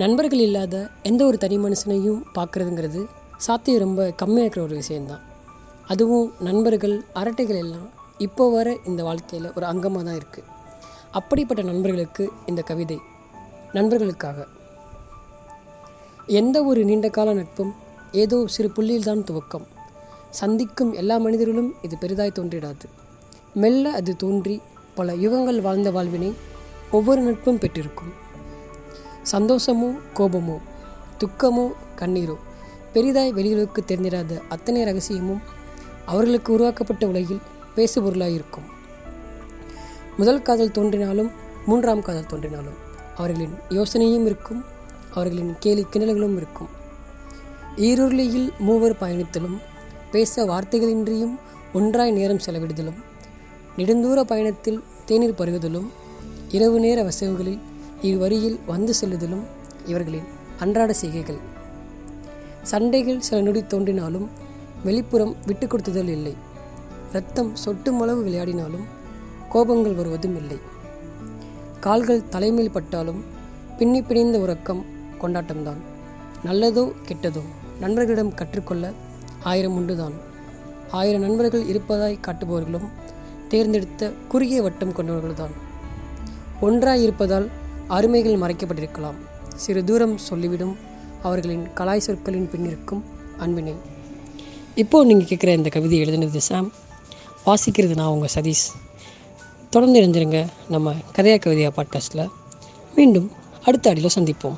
நண்பர்கள் இல்லாத எந்த ஒரு தனி மனுஷனையும் பார்க்குறதுங்கிறது சாத்தியம் ரொம்ப கம்மியாக இருக்கிற ஒரு விஷயந்தான் அதுவும் நண்பர்கள் அரட்டைகள் எல்லாம் இப்போ வர இந்த வாழ்க்கையில் ஒரு அங்கமாக தான் இருக்குது அப்படிப்பட்ட நண்பர்களுக்கு இந்த கவிதை நண்பர்களுக்காக. எந்த ஒரு நீண்ட கால நட்பும் ஏதோ சிறு புள்ளியில்தான் துவக்கம். சந்திக்கும் எல்லா மனிதர்களும் இது பெரிதாய் தோன்றிடாது. மெல்ல அது தோன்றி பல யுகங்கள் வாழ்ந்த வாழ்வினை ஒவ்வொரு நட்பும் பெற்றிருக்கும். சந்தோஷமோ கோபமோ துக்கமோ கண்ணீரோ பெரிதாய் வெளியுலகுக்கு தெரிந்திராத அத்தனை ரகசியமும் அவர்களுக்கு உருவாக்கப்பட்ட உலகில் பேசுபொருளாக இருக்கும் முதல் காதல் தோன்றினாலும் மூன்றாம் காதல் தோன்றினாலும் அவர்களின் யோசனையும் இருக்கும் அவர்களின் கேலி கிணல்களும் இருக்கும். ஈருருளியில் மூவர் பயணித்தலும் பேச வார்த்தைகளின்றியும் ஒன்றாய் நேரம் செலவிடுதலும் நெடுந்தூர பயணத்தில் தேநீர் பருகுதலும் இரவு நேர வசவுகளில் இவ்வரியில் வந்து செல்லுதலும் இவர்களின் அன்றாட செய்கைகள். சண்டைகள் சில நொடி தோன்றினாலும் வெளிப்புறம் விட்டு கொடுத்துதல் இல்லை. இரத்தம் சொட்டும் அளவு விளையாடினாலும் கோபங்கள் வருவதும் இல்லை. கால்கள் தலைமையில் பட்டாலும் பின்னி பிணைந்த உறக்கம் கொண்டாட்டம்தான். நல்லதோ கெட்டதோ நண்பர்களிடம் கற்றுக்கொள்ள ஆயிரம் உண்டுதான். ஆயிரம் நண்பர்கள் இருப்பதாய் காட்டுபவர்களும் தேர்ந்தெடுத்த குறுகிய வட்டம் கொண்டவர்கள்தான். ஒன்றாய் இருப்பதால் அருமைகள் மறைக்கப்பட்டிருக்கலாம். சிறு தூரம் சொல்லிவிடும் அவர்களின் கலாய் சொற்களின் பின்னிருக்கும் அன்பினை. இப்போது நீங்கள் கேட்குற இந்த கவிதை எழுதுனது சாம். வாசிக்கிறது நான் உங்கள் சதீஷ். தொடர்ந்து இணைஞ்சிருங்க நம்ம கதையா கவிதையா பாட்காஸ்ட்டில் மீண்டும் அடுத்த அடியில் சந்திப்போம்.